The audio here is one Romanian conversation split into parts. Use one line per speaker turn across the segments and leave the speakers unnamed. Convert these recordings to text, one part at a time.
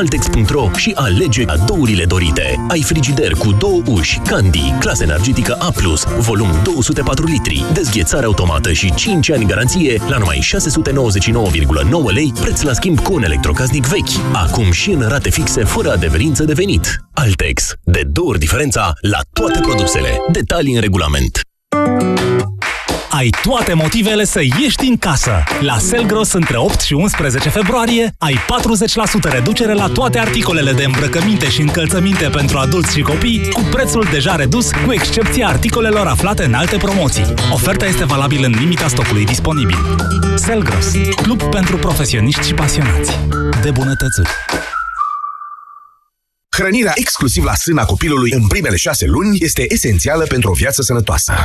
altex.ro și alege cadourile dorite. Ai frigider cu două uși, Candy, clasă energetică A+, volum 204 litri, dezghețare automată și 5 ani garanție la numai 699,9 lei, preț la schimb cu un electrocasnic vechi. Acum și în rate fixe, fără adeverință de venit. Altex. De două ori diferența la toate produsele. Detalii în regulament
ai toate motivele să ieși din casă. La Selgros, între 8 și 11 februarie, ai 40% reducere la toate articolele de îmbrăcăminte și încălțăminte pentru adulți și copii, cu prețul deja redus, cu excepția articolelor aflate în alte promoții. Oferta este valabilă în limita stocului disponibil. Selgros, club pentru profesioniști și pasionați de bunătățuri.
Hrănirea exclusiv la sâna copilului în primele șase luni este esențială pentru o viață sănătoasă.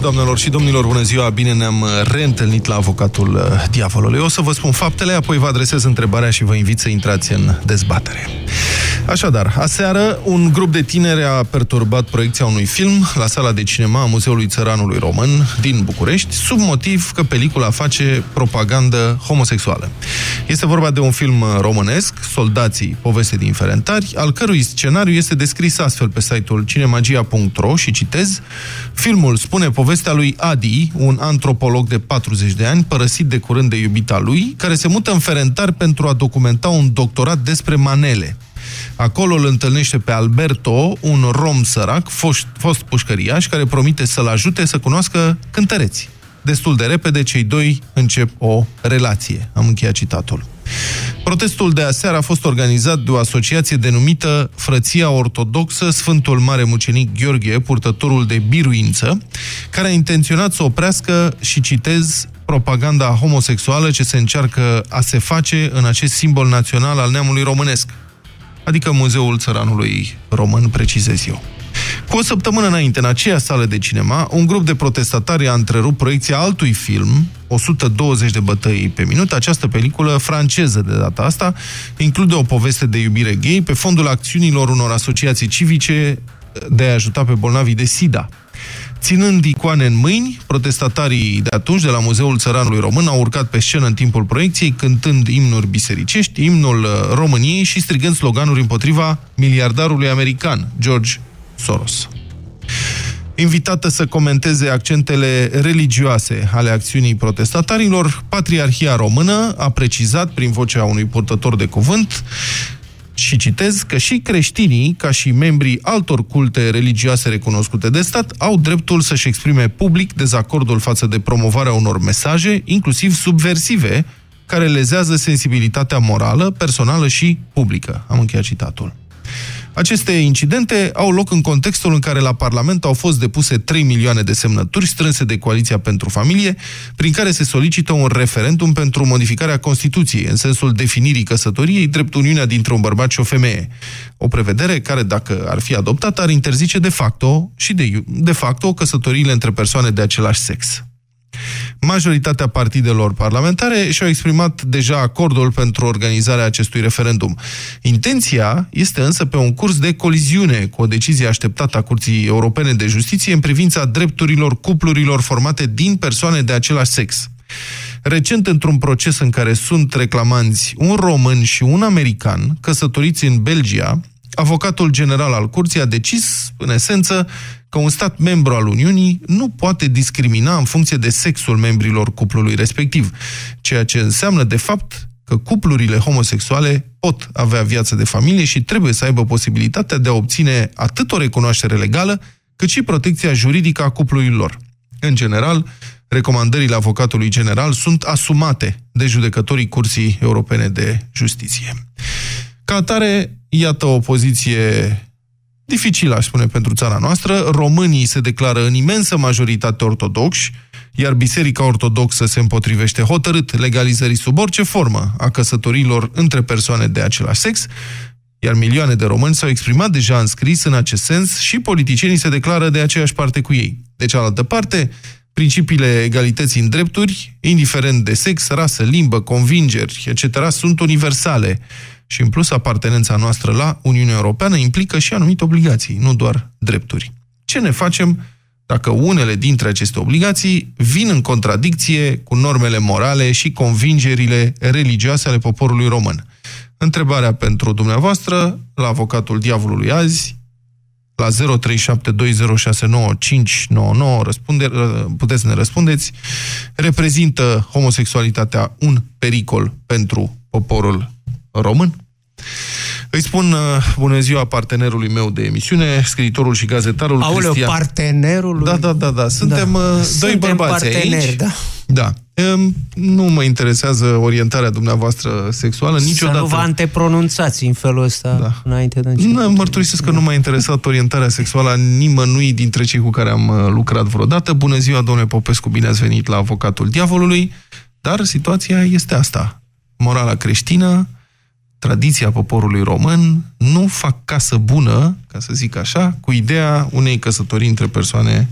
Doamnelor și domnilor, bună ziua! Bine ne-am reîntâlnit la Avocatul uh, Diavolului. O să vă spun faptele, apoi vă adresez întrebarea și vă invit să intrați în dezbatere. Așadar, aseară, un grup de tineri a perturbat proiecția unui film la sala de cinema a Muzeului Țăranului Român din București, sub motiv că pelicula face propagandă homosexuală. Este vorba de un film românesc, Soldații, poveste din Ferentari, al cărui scenariu este descris astfel pe site-ul cinemagia.ro și citez Filmul spune povestea lui Adi, un antropolog de 40 de ani, părăsit de curând de iubita lui, care se mută în Ferentari pentru a documenta un doctorat despre manele. Acolo îl întâlnește pe Alberto, un rom sărac, fost, fost pușcăriaș, care promite să-l ajute să cunoască cântăreți. Destul de repede, cei doi încep o relație. Am încheiat citatul. Protestul de aseară a fost organizat de o asociație denumită Frăția Ortodoxă Sfântul Mare Mucenic Gheorghe, purtătorul de biruință, care a intenționat să oprească și citez propaganda homosexuală ce se încearcă a se face în acest simbol național al neamului românesc adică Muzeul Țăranului Român, precizez eu. Cu o săptămână înainte, în aceea sală de cinema, un grup de protestatari a întrerupt proiecția altui film, 120 de bătăi pe minut. Această peliculă, franceză de data asta, include o poveste de iubire gay pe fondul acțiunilor unor asociații civice de a ajuta pe bolnavii de SIDA. Ținând icoane în mâini, protestatarii de atunci, de la Muzeul Țăranului Român, au urcat pe scenă în timpul proiecției, cântând imnuri bisericești, imnul uh, României și strigând sloganuri împotriva miliardarului american, George Soros. Invitată să comenteze accentele religioase ale acțiunii protestatarilor, Patriarhia Română a precizat, prin vocea unui purtător de cuvânt, și citez că și creștinii, ca și membrii altor culte religioase recunoscute de stat, au dreptul să-și exprime public dezacordul față de promovarea unor mesaje, inclusiv subversive, care lezează sensibilitatea morală, personală și publică. Am încheiat citatul. Aceste incidente au loc în contextul în care la Parlament au fost depuse 3 milioane de semnături strânse de Coaliția pentru Familie, prin care se solicită un referendum pentru modificarea Constituției, în sensul definirii căsătoriei drept uniunea dintre un bărbat și o femeie. O prevedere care, dacă ar fi adoptată, ar interzice de facto și de, de facto căsătoriile între persoane de același sex. Majoritatea partidelor parlamentare și-au exprimat deja acordul pentru organizarea acestui referendum. Intenția este însă pe un curs de coliziune cu o decizie așteptată a Curții Europene de Justiție în privința drepturilor cuplurilor formate din persoane de același sex. Recent, într-un proces în care sunt reclamanți un român și un american, căsătoriți în Belgia, avocatul general al curții a decis, în esență, că un stat membru al Uniunii nu poate discrimina în funcție de sexul membrilor cuplului respectiv, ceea ce înseamnă, de fapt, că cuplurile homosexuale pot avea viață de familie și trebuie să aibă posibilitatea de a obține atât o recunoaștere legală, cât și protecția juridică a cuplului lor. În general, recomandările avocatului general sunt asumate de judecătorii Curții Europene de Justiție. Ca atare, iată o poziție dificilă, aș spune, pentru țara noastră. Românii se declară în imensă majoritate ortodoxi, iar Biserica Ortodoxă se împotrivește hotărât legalizării sub orice formă a căsătorilor între persoane de același sex, iar milioane de români s-au exprimat deja în scris în acest sens și politicienii se declară de aceeași parte cu ei. De cealaltă parte, principiile egalității în drepturi, indiferent de sex, rasă, limbă, convingeri, etc., sunt universale Și în plus, apartenența noastră la Uniunea Europeană implică și anumite obligații, nu doar drepturi. Ce ne facem dacă unele dintre aceste obligații vin în contradicție cu normele morale și convingerile religioase ale poporului român? Întrebarea pentru dumneavoastră, la avocatul diavolului azi, la 0372069599, răspunde, puteți să ne răspundeți, reprezintă homosexualitatea un pericol pentru poporul român? Îi spun uh, bună ziua partenerului meu de emisiune, scriitorul și gazetarul
Aoleu,
Cristian.
partenerul
Da, da, da, da. Suntem
Da.
uh, doi
Suntem
bărbați
parteneri,
aici.
da.
Da. Um, Nu mă interesează orientarea dumneavoastră sexuală niciodată.
Să nu vă antepronunțați în felul ăsta
Da.
înainte de început.
Nu, mărturisesc că nu m-a interesat orientarea sexuală a nimănui dintre cei cu care am uh, lucrat vreodată. Bună ziua, domnule Popescu, bine ați venit la Avocatul Diavolului. Dar situația este asta. Morala creștină, tradiția poporului român nu fac casă bună, ca să zic așa, cu ideea unei căsătorii între persoane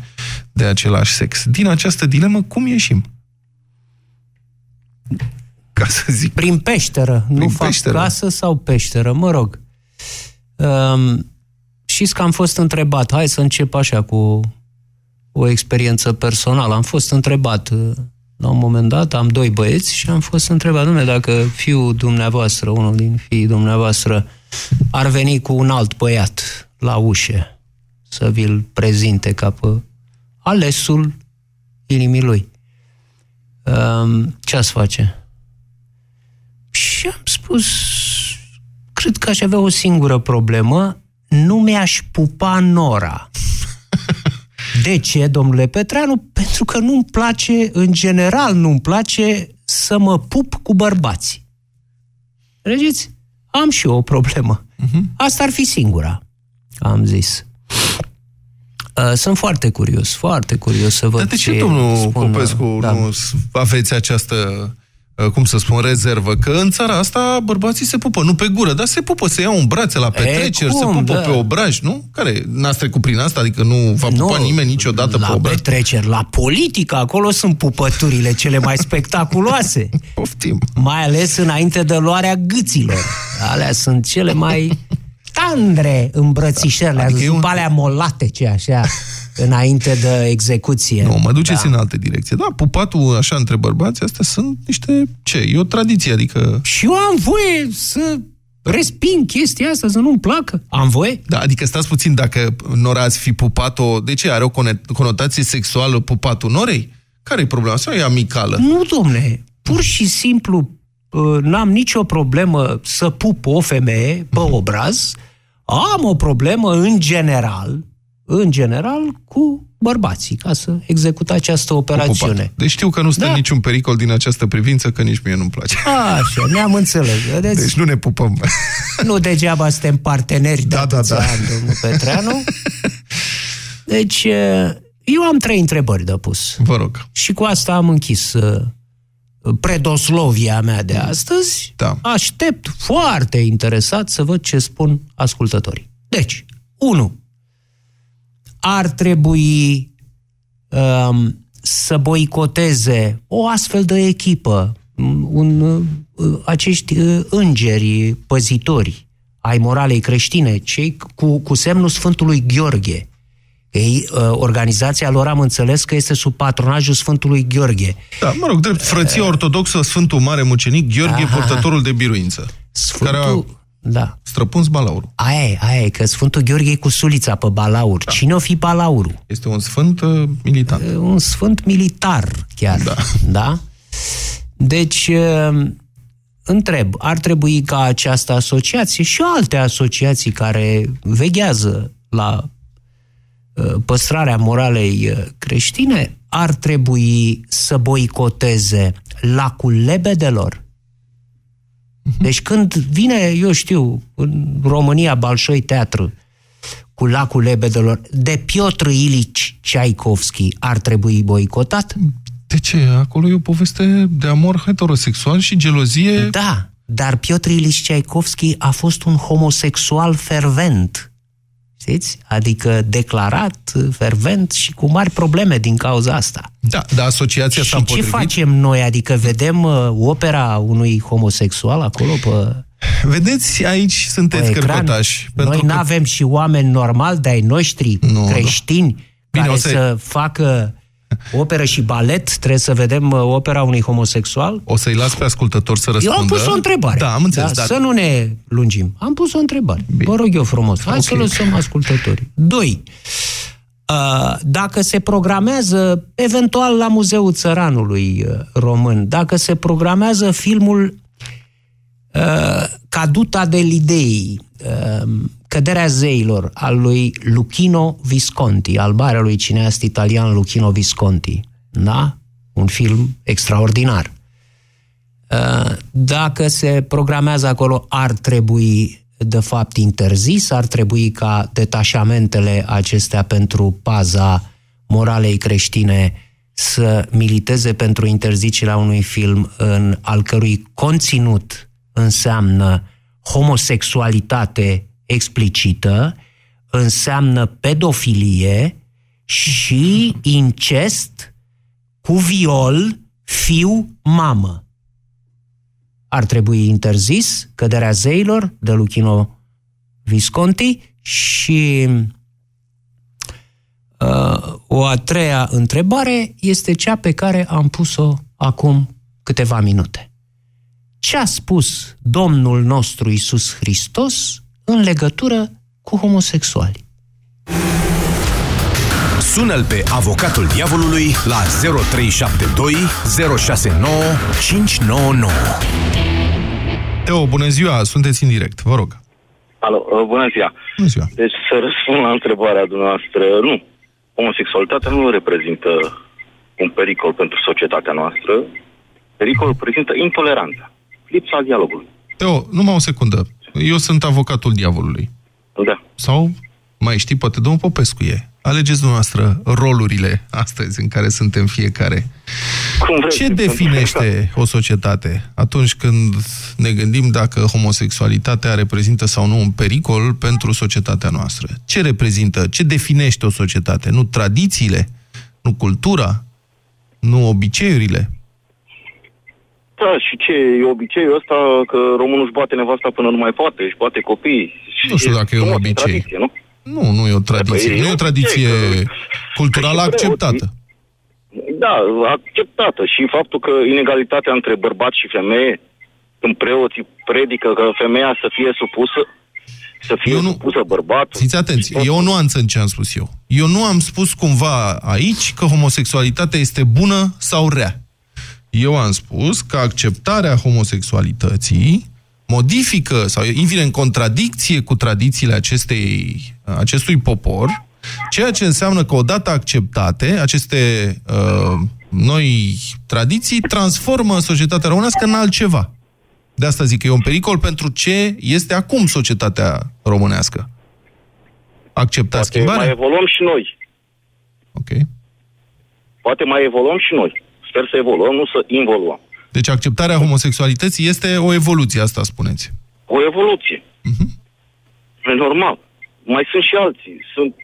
de același sex. Din această dilemă, cum ieșim? Ca să zic.
Prin peșteră.
Prin
nu fac
peșteră.
casă sau peșteră, mă rog. Um, știți că am fost întrebat, hai să încep așa cu o experiență personală. Am fost întrebat, uh, la un moment dat, am doi băieți și am fost întrebat, domnule, dacă fiul dumneavoastră, unul din fiii dumneavoastră, ar veni cu un alt băiat la ușă să vi-l prezinte ca pe alesul inimii lui. Um, ce ați face? Și am spus, cred că aș avea o singură problemă, nu mi-aș pupa nora. De ce, domnule Petreanu? Pentru că nu-mi place, în general nu-mi place să mă pup cu bărbați. Regeți? Am și eu o problemă. Asta ar fi singura, am zis. Uh, Sunt foarte curios, foarte curios să văd
Dar de ce, domnul
spun,
Popescu,
da.
nu s- aveți această, uh, cum să spun, rezervă? Că în țara asta bărbații se pupă, nu pe gură, dar se pupă, se iau în brațe la petreceri, se
cum,
pupă
da.
pe obraj, nu? Care n-ați trecut prin asta? Adică nu v-a pupat nimeni niciodată
la
pe obraj?
petreceri, la politică, acolo sunt pupăturile cele mai spectaculoase.
Poftim.
Mai ales înainte de luarea gâților. Alea sunt cele mai tandre îmbrățișările,
Adică
adică
e un-
după alea molate, așa, înainte de execuție.
Nu, mă duceți
Da.
în altă direcție. Da, pupatul așa între bărbați, astea sunt niște, ce, e o tradiție, adică...
Și eu am voie să resping chestia asta, să nu-mi placă. Am voie?
Da, adică stați puțin, dacă Nora ați fi pupat-o, de ce? Are o cone- conotație sexuală pupatul Norei? Care-i problema? Sau e amicală?
Nu, domne, pur și simplu uh, n-am nicio problemă să pup o femeie pe obraz, am o problemă în general, în general, cu bărbații, ca să execut această operațiune.
Pupat. Deci știu că nu stă
Da.
niciun pericol din această privință, că nici mie nu-mi place.
Așa, ne-am înțeles. Vedeți?
Deci nu ne pupăm.
Nu degeaba suntem parteneri de
Da, da,
atâția
da.
ani, domnul Petreanu. Deci, uh, eu am trei întrebări de pus.
Vă rog.
Și cu asta am închis uh, predoslovia mea de astăzi.
Da.
Aștept foarte interesat să văd ce spun ascultătorii. Deci, 1. Ar trebui um, să boicoteze o astfel de echipă, un, uh, acești uh, îngeri păzitori ai moralei creștine, cei cu, cu semnul Sfântului Gheorghe. Ei, uh, organizația lor am înțeles că este sub patronajul Sfântului Gheorghe.
Da, mă rog, drept frăția ortodoxă Sfântul Mare Mucenic Gheorghe,
Aha.
purtătorul de biruință.
Sfântul...
Care a
Da.
străpuns balaurul.
Aia e, aia e, că Sfântul Gheorghe e cu sulița pe balaur. Da. Cine o fi balaurul?
Este un sfânt uh, militant.
Un sfânt militar, chiar.
Da.
da? Deci, uh, întreb, ar trebui ca această asociație și alte asociații care veghează la uh, păstrarea moralei uh, creștine, ar trebui să boicoteze lacul lebedelor? Deci când vine, eu știu, în România Balșoi Teatru cu lacul lebedelor, de Piotr Ilici Ceaikovski ar trebui boicotat?
De ce? Acolo e o poveste de amor heterosexual și gelozie.
Da, dar Piotr Ilici Ceaikovski a fost un homosexual fervent. Știți? Adică declarat, fervent și cu mari probleme din cauza asta.
Da, dar asociația s-a
Și ce
împotrivit.
facem noi? Adică vedem uh, opera unui homosexual acolo pe...
Vedeți, aici sunteți
Pe ecran,
cărcotași.
Noi
că...
nu avem și oameni normali de ai noștri,
Nu,
creștini,
Bine,
care
o să-
să facă operă și balet. Trebuie să vedem uh, opera unui homosexual.
O să-i las pe ascultător să
Eu
răspundă.
am pus o întrebare.
Da, am înțeles.
Da,
dar...
Să nu ne lungim. Am pus o întrebare.
Bine.
Vă rog eu frumos. Hai
Ok.
să lăsăm ascultătorii. Doi. Uh, Dacă se programează, eventual la Muzeul Țăranului uh, Român, dacă se programează filmul uh, Caduta de Lidei, uh, Căderea zeilor, al lui Luchino Visconti, al marelui cineast italian Luchino Visconti. Da? Un film extraordinar. Uh, Dacă se programează acolo, ar trebui de fapt interzis, ar trebui ca detașamentele acestea pentru paza moralei creștine să militeze pentru interzicerea unui film în al cărui conținut înseamnă homosexualitate explicită, înseamnă pedofilie și incest cu viol fiu-mamă ar trebui interzis căderea zeilor de Luchino Visconti și uh, o a treia întrebare este cea pe care am pus-o acum câteva minute. Ce a spus Domnul nostru Isus Hristos în legătură cu homosexuali?
Sună-l pe avocatul diavolului la 0372 069 599.
Teo, bună ziua, sunteți în direct, vă rog.
Alo, uh, bună ziua.
Bună ziua.
Deci să răspund la întrebarea dumneavoastră, nu. Homosexualitatea nu reprezintă un pericol pentru societatea noastră. Pericolul reprezintă intoleranța, lipsa dialogului.
Teo, numai o secundă. Eu sunt avocatul diavolului.
Da.
Sau, mai știi, poate domnul Popescu e. Alegeți dumneavoastră rolurile astăzi în care suntem fiecare.
Cum vreți.
Ce definește o societate atunci când ne gândim dacă homosexualitatea reprezintă sau nu un pericol pentru societatea noastră? Ce reprezintă, ce definește o societate? Nu tradițiile, nu cultura, nu obiceiurile?
Da, și ce e obiceiul ăsta că românul își bate nevasta până nu mai poate, își bate copiii. Și
Nu știu dacă e un
frumos,
obicei.
Tradiție, nu?
Nu, nu e o tradiție.
Păi,
Nu e o tradiție
că-
culturală
că și
acceptată.
Da, acceptată. Și faptul că inegalitatea între bărbat și femeie, când preoții predică că femeia să fie supusă, să fie
Eu nu-
supusă bărbatul.
Fiți atenți, e o nuanță în ce am spus eu. Eu nu am spus cumva aici că homosexualitatea este bună sau rea. Eu am spus că acceptarea homosexualității modifică sau vine în contradicție cu tradițiile acestei, acestui popor, ceea ce înseamnă că odată acceptate, aceste uh, noi tradiții transformă societatea românească în altceva. De asta zic că e un pericol pentru ce este acum societatea românească. Acceptați
Poate mai
schimbarea?
evoluăm și noi.
Ok.
Poate mai evoluăm și noi. Sper să evoluăm, nu să involuăm.
Deci acceptarea homosexualității este o evoluție, asta spuneți.
O evoluție. E normal. Mai sunt și alții. Sunt...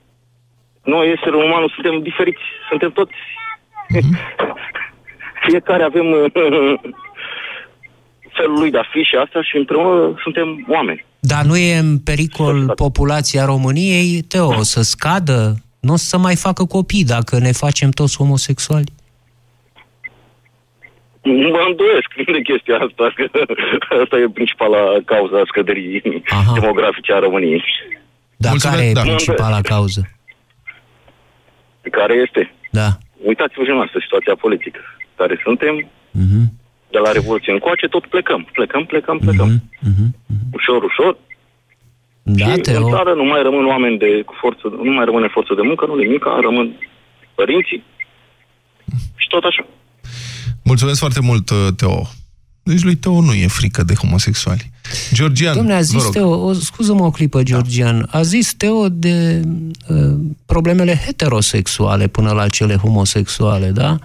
Noi, eserul umanul, suntem diferiți. Suntem toți... Fiecare avem felul lui de a fi și asta și împreună suntem oameni.
Dar nu e în pericol populația României, Teo, o să scadă? Nu o să mai facă copii dacă ne facem toți homosexuali?
Mă îndoiesc de chestia asta, că asta e principala cauza a scăderii
Aha.
demografice a României.
Dar
Mulțumesc,
care e
da.
principala cauză?
Care este?
Da.
Uitați-vă și noastră situația politică care suntem,
Mhm.
de la Revoluție încoace, tot plecăm. Plecăm, plecăm, plecăm.
Mhm.
Ușor, ușor.
Da,
și în
Teo.
țară nu mai rămân oameni de cu forță, nu mai rămâne forță de muncă, nu nimic, rămân părinții și tot așa.
Mulțumesc foarte mult, uh, Teo. Deci lui Teo nu e frică de homosexuali. Georgian,
Domnule, a
vă
zis
rog.
Teo, o, scuză-mă o clipă, Georgian, a zis Teo de uh, problemele heterosexuale până la cele homosexuale, da?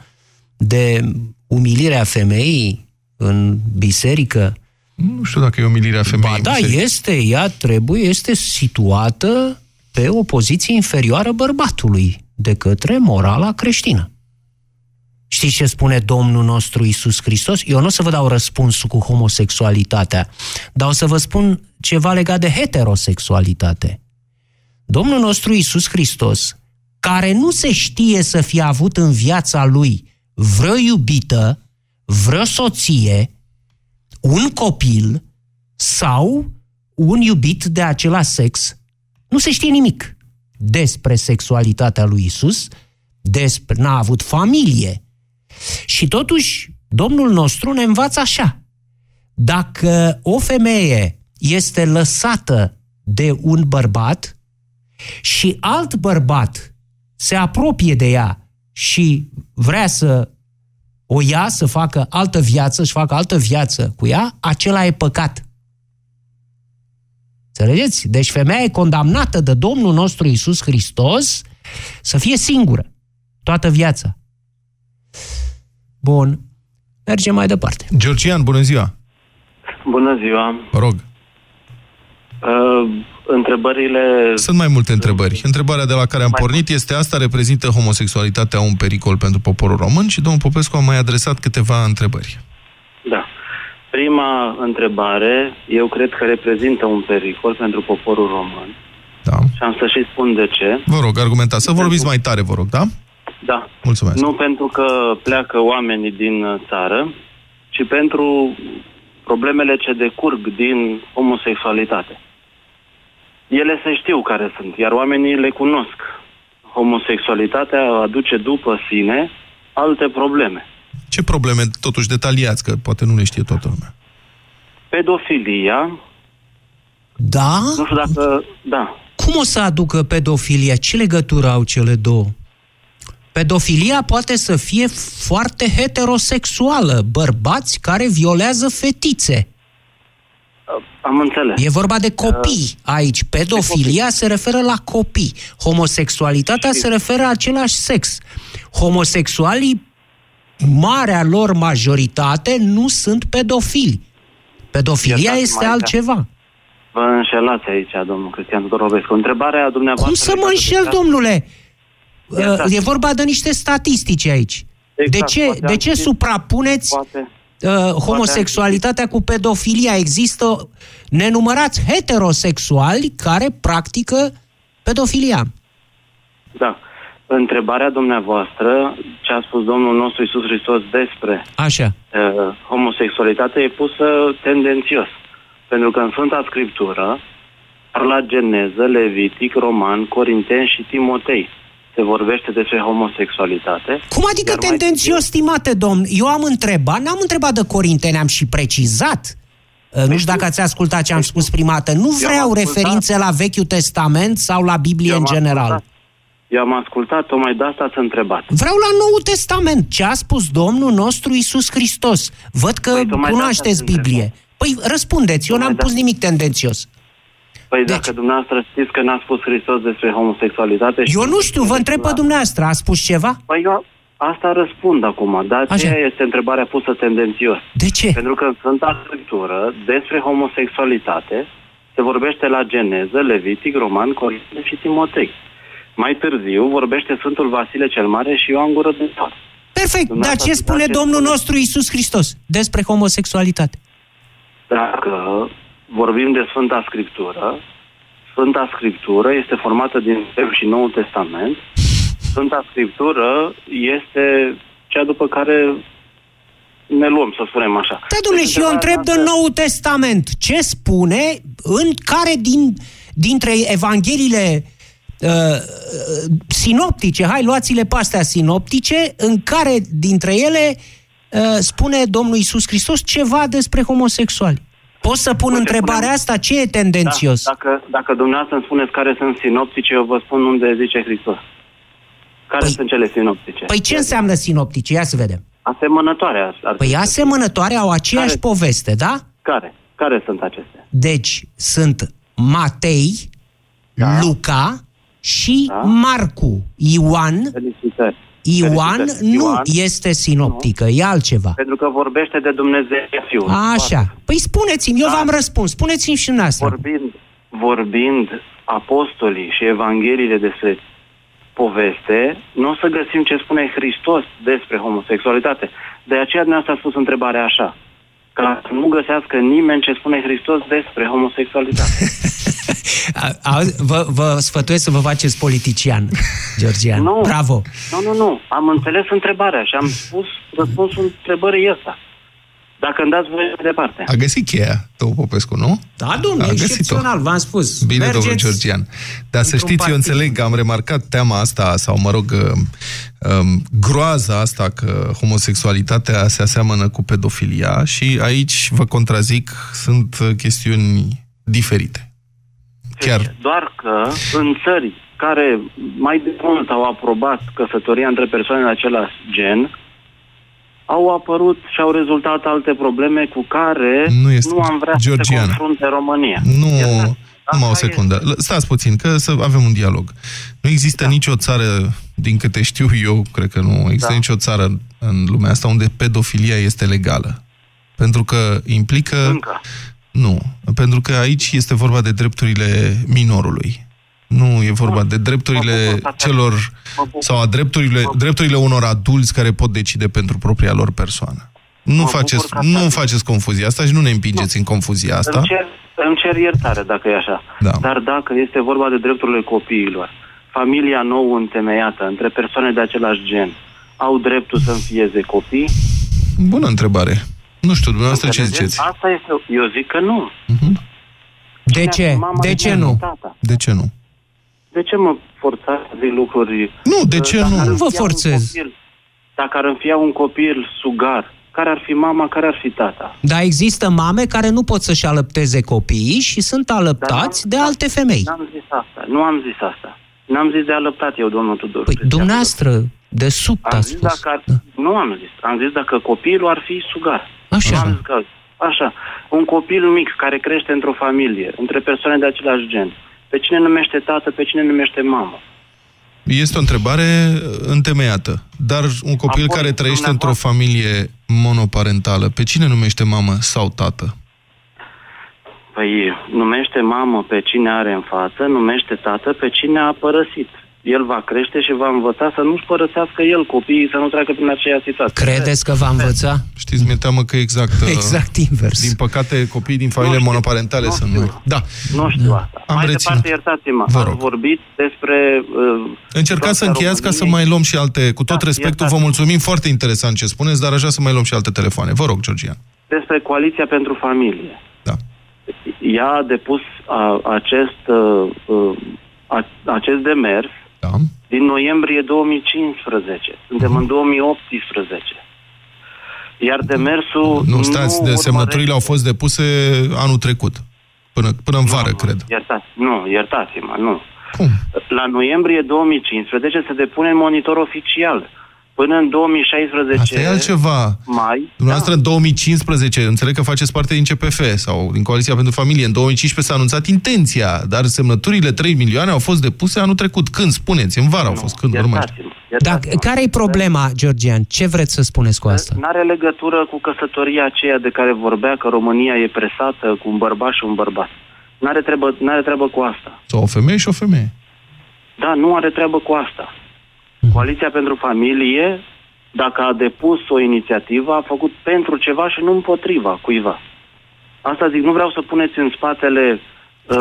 De umilirea femeii în biserică.
Nu știu dacă e umilirea femeii.
Ba
în
da,
biserică.
este, ea trebuie, este situată pe o poziție inferioară bărbatului de către morala creștină. Știți ce spune Domnul nostru Isus Hristos? Eu nu o să vă dau răspunsul cu homosexualitatea, dar o să vă spun ceva legat de heterosexualitate. Domnul nostru Isus Hristos, care nu se știe să fie avut în viața lui vreo iubită, vreo soție, un copil sau un iubit de același sex, nu se știe nimic despre sexualitatea lui Isus, despre n-a avut familie. Și totuși, Domnul nostru ne învață așa. Dacă o femeie este lăsată de un bărbat și alt bărbat se apropie de ea și vrea să o ia să facă altă viață, și facă altă viață cu ea, acela e păcat. Înțelegeți? Deci femeia e condamnată de Domnul nostru Isus Hristos să fie singură toată viața. Bun. Mergem mai departe.
Georgian, bună ziua!
Bună ziua!
Vă rog.
Uh, întrebările...
Sunt mai multe întrebări. Întrebarea de la care am mai pornit este asta, reprezintă homosexualitatea un pericol pentru poporul român? Și domnul Popescu a mai adresat câteva întrebări.
Da. Prima întrebare, eu cred că reprezintă un pericol pentru poporul român.
Da.
Și am să și spun de ce.
Vă rog, argumentați. Să vorbiți mai tare, vă rog, da?
Da.
Mulțumesc.
Nu pentru că pleacă oamenii din țară, ci pentru problemele ce decurg din homosexualitate. Ele se știu care sunt, iar oamenii le cunosc. Homosexualitatea aduce după sine alte probleme.
Ce probleme, totuși, detaliați, că poate nu le știe toată lumea.
Pedofilia,
Da?
nu știu dacă... Da.
Cum o să aducă pedofilia? Ce legătură au cele două? Pedofilia poate să fie foarte heterosexuală, bărbați care violează fetițe.
Am înțeles.
E vorba de copii aici. Pedofilia se referă la copii. Homosexualitatea se referă la același sex. Homosexualii, marea lor majoritate, nu sunt pedofili. Pedofilia
Iertați-mă
este
aici.
altceva.
Vă înșelați aici, domnul Cristian Tudorovescu. Întrebarea dumneavoastră...
Cum să mă
legată de
înșel,
asta-
domnule?
Iertați.
Uh, E vorba de niște statistici aici. De
Exact,
ce,
poate
de
am
ce
citit-
suprapuneți
Poate.
uh, homosexualitatea cu pedofilia? Există nenumărați heterosexuali care practică pedofilia.
Da. Întrebarea dumneavoastră, ce a spus Domnul nostru Isus Hristos despre
Așa.
uh, homosexualitate, e pusă tendențios. Pentru că în Sfânta Scriptură, la Geneză, Levitic, Roman, Corinteni și Timotei se vorbește despre homosexualitate.
Cum adică
Iar mai
tendențios, stimate domn? Eu am întrebat, n-am întrebat de Corinteni, am și precizat. Uh, Nu știu dacă ați ascultat ce am spus prima dată. Nu
Păi Eu am
vreau
ascultat.
referințe la Vechiul Testament sau la Biblie
Eu
în
am
general.
ascultat- Eu am ascultat, tocmai de asta ați întrebat.
Vreau la Noul Testament. Ce a spus Domnul nostru Isus Hristos? Văd că
Păi, tocmai de
cunoașteți
asta te
Biblie. Păi răspundeți, eu
Tocmai
n-am
de
pus
asta.
nimic tendențios.
Păi
Deci-
dacă dumneavoastră știți că n-a spus Hristos despre homosexualitate...
Eu
știți
nu știu, vă
despre
întreb pe
la-
dumneavoastră, a spus ceva?
Păi eu asta răspund acum, dar
Așa.
aceea este întrebarea pusă tendențios.
De ce?
Pentru că în Sfânta Scriptură despre homosexualitate se vorbește la Geneză, Levitic, Roman, Corinteni și Timotei. Mai târziu vorbește Sfântul Vasile cel Mare și Ioan Gură de Tot.
Perfect, dar
Dumneavoastră,
ce
dar
spune
ce
Domnul
spune?
nostru Isus Hristos despre homosexualitate?
Dacă vorbim de Sfânta Scriptură, Sfânta Scriptură este formată din Vechiul și Noul Testament. Sfânta Scriptură este cea după care ne luăm, să spunem așa.
Da, domnule,
Deci,
și eu întreb
întrebarea
de
noastră-
Nou Testament. Ce spune în care din, dintre evangheliile uh, uh, sinoptice, hai, luați-le pe astea sinoptice, în care dintre ele uh, spune Domnul Isus Hristos ceva despre homosexuali. Pot să pun
Uite,
întrebarea
punem-
asta? Ce e tendențios?
Da, dacă, dacă dumneavoastră îmi spuneți care sunt sinoptice, eu vă spun unde zice Hristos. Care
Păi-
sunt cele sinoptice?
Păi ce înseamnă sinoptice? Ia să vedem.
Asemănătoare. ar- ar
Păi
fi să fie.
asemănătoare au aceeași
Care?
poveste, da?
Care? Care sunt acestea?
Deci sunt Matei, Luca și
Da.
Marcu. Ioan,
Felicitări.
Ioan
Felicitări.
nu
Ioan,
este sinoptică, e altceva.
Pentru că vorbește de Dumnezeu Fiul.
Așa. Păi spuneți-mi, eu
Da.
v-am răspuns. Spuneți-mi și dumneavoastră.
Vorbind, vorbind apostolii și evangheliile despre poveste, nu o să găsim ce spune Hristos despre homosexualitate. De aceea dumneavoastră a spus întrebarea așa. Ca să nu găsească nimeni ce spune Hristos despre homosexualitate.
A- a- vă, vă sfătuiesc să vă faceți politician, Georgian.
Nu.
Bravo!
Nu, nu, nu. Am înțeles întrebarea și am spus răspunsul întrebării ăsta. Dacă îmi dați voie mai departe.
A găsit cheia, Tău Popescu, nu?
Da, domnule,
A găsit-o.
excepțional, v-am spus.
Bine,
Mergeți
domnul Georgian. Dar să
într-un
știți, eu
partid.
înțeleg că am remarcat teama asta, sau mă rog, um, um, groaza asta că homosexualitatea se aseamănă cu pedofilia și aici, vă contrazic, sunt uh, chestiuni diferite. Chiar.
Doar că în țări care mai de mult au aprobat căsătoria între persoane de același gen, au apărut și au rezultat alte probleme cu care
Nu este-
nu am vrea să
Georgian.
se confrunte România.
Nu,
Iertați.
numai o
Asta
secundă. L- Stați puțin, că să avem un dialog. Nu există
Da.
nicio țară, din câte știu eu, cred că nu există
Da.
nicio țară în lumea asta unde pedofilia este legală. Pentru că implică...
Încă.
Nu, pentru că aici este vorba de drepturile minorului. Nu e vorba de drepturile
Mă bucur, tata.
celor
Mă bucur.
sau a drepturile, drepturile unor adulți care pot decide pentru propria lor persoană. Nu
bucur
faceți,
că
nu
asta-
faceți confuzia asta și nu ne împingeți în confuzia asta.
Îmi cer, îmi cer iertare dacă e așa.
Da.
Dar dacă este vorba de drepturile copiilor, familia nouă întemeiată între persoane de același gen, au dreptul să înfieze copii?
Bună întrebare. Nu știu, dumneavoastră ce
Înțelegeți?
ziceți?
Asta este, eu zic că nu.
De ce?
Mama
De
nu
ce
este
nu?
tata.
De ce nu?
De ce mă forțați de lucruri?
Nu, de ce
Dacă
nu?
ar
Nu vă
înfia un
forțez.
copil- Dacă ar înfia un copil sugar, care ar fi mama, care ar fi tata?
Dar există mame care nu pot să-și alăpteze copiii și sunt alăptați
Dar
de
n-am-
alte femei.
N-am zis asta. Nu am zis asta. N-am zis de alăptat eu, domnul Tudor.
Păi,
Cristian.
dumneavoastră, de sub
Am
a
zis
spus.
dacă ar...
Da.
Nu am zis. Am zis dacă copilul ar fi sugar.
Așa.
Nu am zis că... Așa. Un copil mic care crește într-o familie, între persoane de același gen. Pe cine numește tată, pe cine numește mamă?
Este o întrebare uh, întemeiată. Dar un copil
Apoi,
care trăiește într-o
dumneavoastră-
familie monoparentală, pe cine numește mamă sau tată?
Păi numește mamă pe cine are în față, numește tată pe cine a părăsit. El va crește și va învăța să nu-și părăsească el copiii, să nu treacă prin aceea situație.
Credeți că va învăța?
Știți, mi-e teamă că exact... uh,
Exact invers.
Din păcate, copiii din familiile
Nu știu.
monoparentale
Nu
sunt...
știu.
Da.
Nu știu asta.
Am
Mai
reținut.
departe, iertați-mă,
Vă
ați
rog.
vorbit despre... Uh,
Încercați să
situația
încheiați ca să
României.
mai luăm și alte... Cu tot
Da,
respectul, vă
iertați.
mulțumim, foarte interesant ce spuneți, dar așa să mai luăm și alte telefoane. Vă rog, Georgian.
despre Coaliția pentru Familie.
Da.
Ea a depus a, acest, uh, uh, a, acest demers
Da.
din noiembrie 2015. Suntem
Mhm.
în 2018. Iar demersul
Nu, stați, de semnăturile au fost depuse anul trecut. Până, până în vară,
nu,
cred.
Iertați, nu, iertați-mă, nu.
Cum?
La noiembrie 2015 se depune în monitor oficial. Până în 2016
Asta e altceva.
mai...
Dumneavoastră
da,
în 2015, înțeleg că faceți parte din CPF sau din Coaliția pentru Familie, în 2015 s-a anunțat intenția, dar semnăturile 3 milioane au fost depuse anul trecut. Când? Spuneți, în vară au fost, când urmă.
iertați-mă,
Dar
iertați-mă.
care e problema, Georgian? Ce vreți să spuneți cu asta?
Nu are legătură cu căsătoria aceea de care vorbea că România e presată cu un bărbat și un bărbat. N-are treabă, n-are treabă cu asta.
Sau o femeie și o femeie.
Da, nu are treabă cu asta. Coaliția pentru Familie, dacă a depus o inițiativă, a făcut pentru ceva și nu împotriva cuiva. Asta zic, nu vreau să puneți în spatele uh,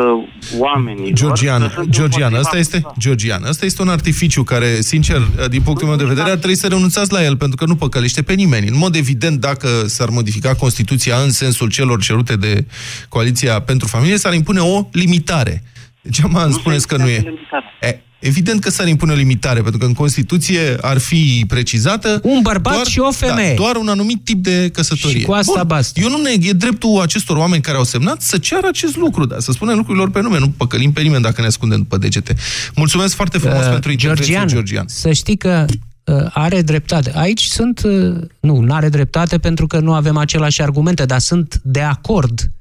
oamenilor.
Georgian,
că sunt
Georgian,
împotriva
ăsta este,
cuiva.
Georgian, ăsta este un artificiu care, sincer, din punctul meu de vedere, ar trebui să renunțați la el, pentru că nu păcălește pe nimeni. În mod evident, dacă s-ar modifica Constituția în sensul celor cerute de Coaliția pentru Familie, s-ar impune o limitare. Degeaba îmi
Nu
spuneți
se
că nu e.
impune limitare.
E. Evident că s-ar impune o limitare, pentru că în Constituție ar fi precizată...
Un bărbat și o femeie.
Da, doar un anumit tip de căsătorie.
Și cu asta
Bun,
basta.
Eu nu neg, e dreptul acestor oameni care au semnat să ceară acest lucru, dar să spunem lucrurilor pe nume, nu păcălim pe nimeni dacă ne ascundem după degete. Mulțumesc foarte frumos
Uh,
pentru intervenție,
Georgian,
Georgian.
să știi că uh, are dreptate. Aici sunt... Uh, nu, nu are dreptate pentru că nu avem aceleași argumente, dar sunt de acord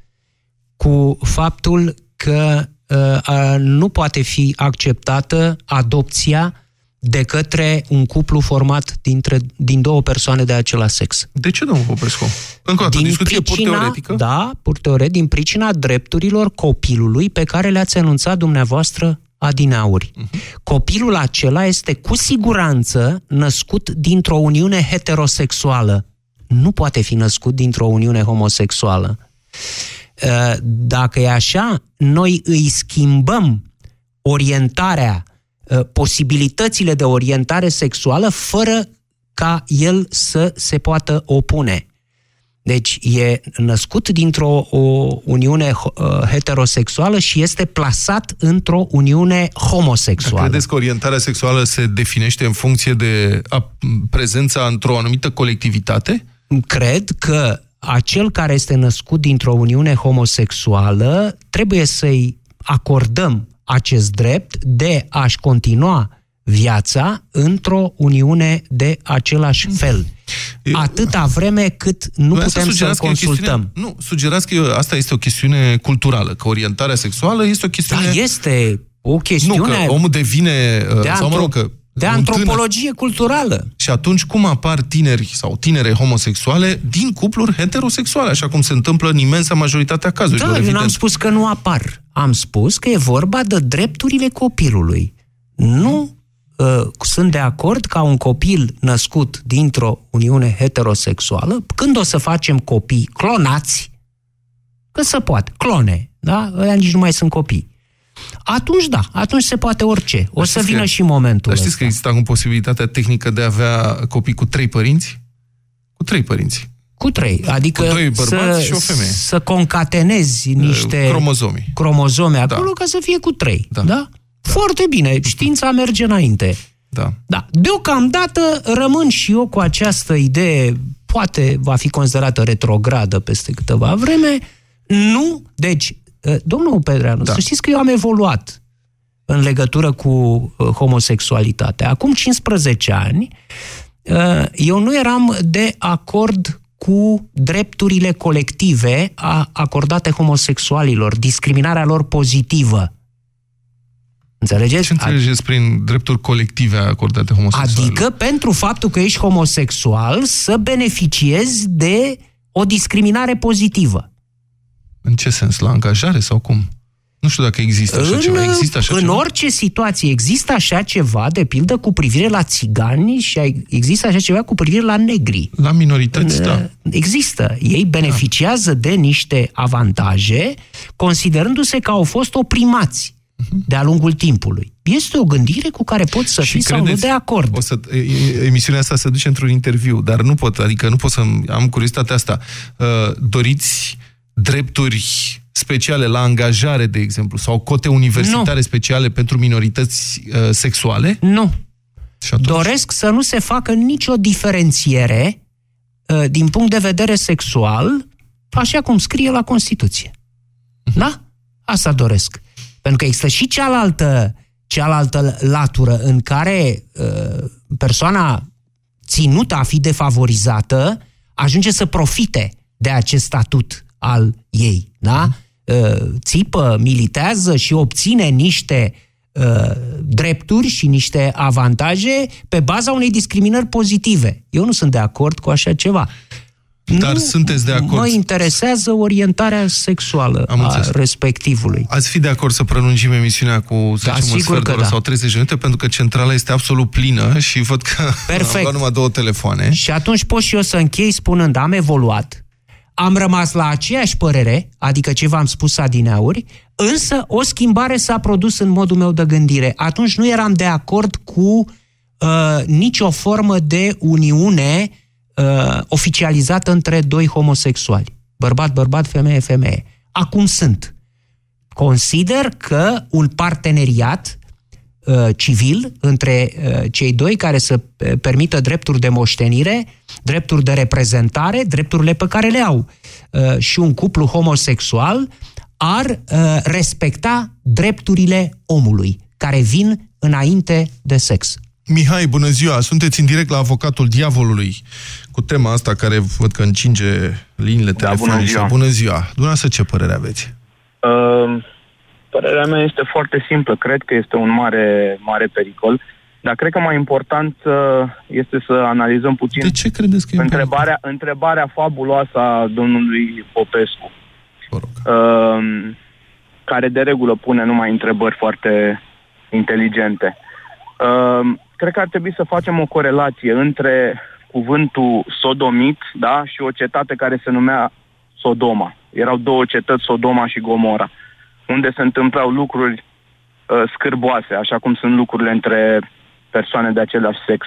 cu faptul că uh, uh, nu poate fi acceptată adopția de către un cuplu format dintre, din două persoane de același sex.
De ce, domnul Popescu? Încă o dată, discuție pur teoretică?
Da, pur teoretic, din pricina drepturilor copilului pe care le-ați enunțat dumneavoastră adineauri. Copilul acela este cu siguranță născut dintr-o uniune heterosexuală. Nu poate fi născut dintr-o uniune homosexuală. Uh, Dacă e așa, noi îi schimbăm orientarea, uh, posibilitățile de orientare sexuală fără ca el să se poată opune. Deci e născut dintr-o o uniune uh, heterosexuală și este plasat într-o uniune homosexuală.
Credeți că orientarea sexuală se definește în funcție de a, prezența într-o anumită colectivitate?
Cred că acel care este născut dintr-o uniune homosexuală trebuie să-i acordăm acest drept de a-și continua viața într-o uniune de același fel.
Eu-
Atâta vreme cât nu
Vreau
putem să-l
sugerați că e o
consultăm.
chestiune- Nu, sugerați că e- asta este o chestiune culturală, că orientarea sexuală este o
Da,
chestiune...
este o
nu,
chestiune
că omul devine... uh,
de,
sau mă
antro-
rog, că
de
un
antropologie culturală.
Și atunci cum apar tineri sau tinere homosexuale din cupluri heterosexuale, așa cum se întâmplă în imensa majoritatea cazurilor,
Da, eu
evident.
n-am spus că nu apar. Am spus că e vorba de drepturile copilului. Nu uh, sunt de acord ca un copil născut dintr-o uniune heterosexuală, când o să facem copii clonați, că se poate, clone, da? Ăia nici nu mai sunt copii. Atunci da, atunci se poate orice. O
Dar
să
știți
vină
că-
și momentul
Dar știți
ăsta.
că există acum posibilitatea tehnică de a avea copii cu trei părinți? Cu trei părinți.
Cu trei. Adică
Cu doi bărbați
să,
și o femeie.
să concatenezi niște
cromozomii.
cromozome acolo ca să fie cu trei.
Da.
Da. Foarte bine. Știința merge înainte.
Da.
Da. Deocamdată rămân și eu cu această idee, poate va fi considerată retrogradă peste câteva vreme. Nu. Deci, eh, domnul Pedreanu,
Da.
da. să știți că eu am evoluat în legătură cu uh, homosexualitatea. Acum 15 ani, uh, eu nu eram de acord cu drepturile colective a, acordate homosexualilor, discriminarea lor pozitivă. Înțelegeți?
Ce înțelegeți prin drepturi colective acordate homosexualilor?
Adică pentru faptul că ești homosexual să beneficiezi de o discriminare pozitivă.
În ce sens? La angajare sau cum? Nu știu dacă există așa
în,
ceva. Există așa
în
ceva?
orice situație există așa ceva, de pildă, cu privire la țigani și ai- există așa ceva cu privire la negri.
La minorități,
În,
da.
Există. Ei beneficiază de niște avantaje, considerându-se că au fost oprimați de-a lungul timpului. Este o gândire cu care pot să fii sau nu de acord.
O să, e- e- emisiunea asta se duce într-un interviu, dar nu pot, adică nu pot să am curiozitatea asta. Uh, doriți drepturi speciale la angajare, de exemplu, sau cote universitare
Nu.
speciale pentru minorități uh, sexuale?
Nu.
Și atunci,
Doresc să nu se facă nicio diferențiere uh, din punct de vedere sexual, așa cum scrie la Constituție. Da? Asta doresc. Pentru că există și cealaltă, cealaltă latură în care uh, persoana ținută a fi defavorizată ajunge să profite de acest statut al ei. Da? Uh, țipă, militează și obține niște uh, drepturi și niște avantaje pe baza unei discriminări pozitive. Eu nu sunt de acord cu așa ceva.
Dar
nu
sunteți de acord?
Mă interesează orientarea sexuală
Am
a
înțeles.
respectivului.
Ați fi de acord să prelungim emisiunea cu, să
Da,
zicem, un
sigur
sfert de
că
oră
da.
sau 30 de minute, pentru că centrala este absolut plină și văd că
Perfect.
am luat numai două telefoane.
Și atunci pot și eu să închei spunând, am evoluat, am rămas la aceeași părere, adică ce v-am spus adineauri, însă o schimbare s-a produs în modul meu de gândire. Atunci nu eram de acord cu uh, nicio formă de uniune uh, oficializată între doi homosexuali. Bărbat, bărbat, femeie, femeie. Acum sunt. Consider că un parteneriat uh, civil între uh, cei doi care să uh, permită drepturi de moștenire, drepturi de reprezentare, drepturile pe care le au. Uh, și un cuplu homosexual ar uh, respecta drepturile omului, care vin înainte de sex.
Mihai, bună ziua! Sunteți în direct la avocatul diavolului cu tema asta care văd că încinge liniile
Da,
telefonice.
bună ziua.
Bună ziua! Dumneavoastră ce părere aveți?
Uh, părerea mea este foarte simplă. Cred că este un mare, mare pericol. Dar cred că mai important uh, este să analizăm puțin
De ce credeți că e
întrebarea, întrebarea fabuloasă a domnului Popescu,
Vă rog.
uh, care de regulă pune numai întrebări foarte,
inteligente. Uh, cred că ar trebui să facem o corelație între cuvântul sodomit da, și o cetate care se numea Sodoma. Erau două cetăți, Sodoma și Gomora, unde se întâmplau lucruri uh, scârboase, așa cum sunt lucrurile între persoane de același sex.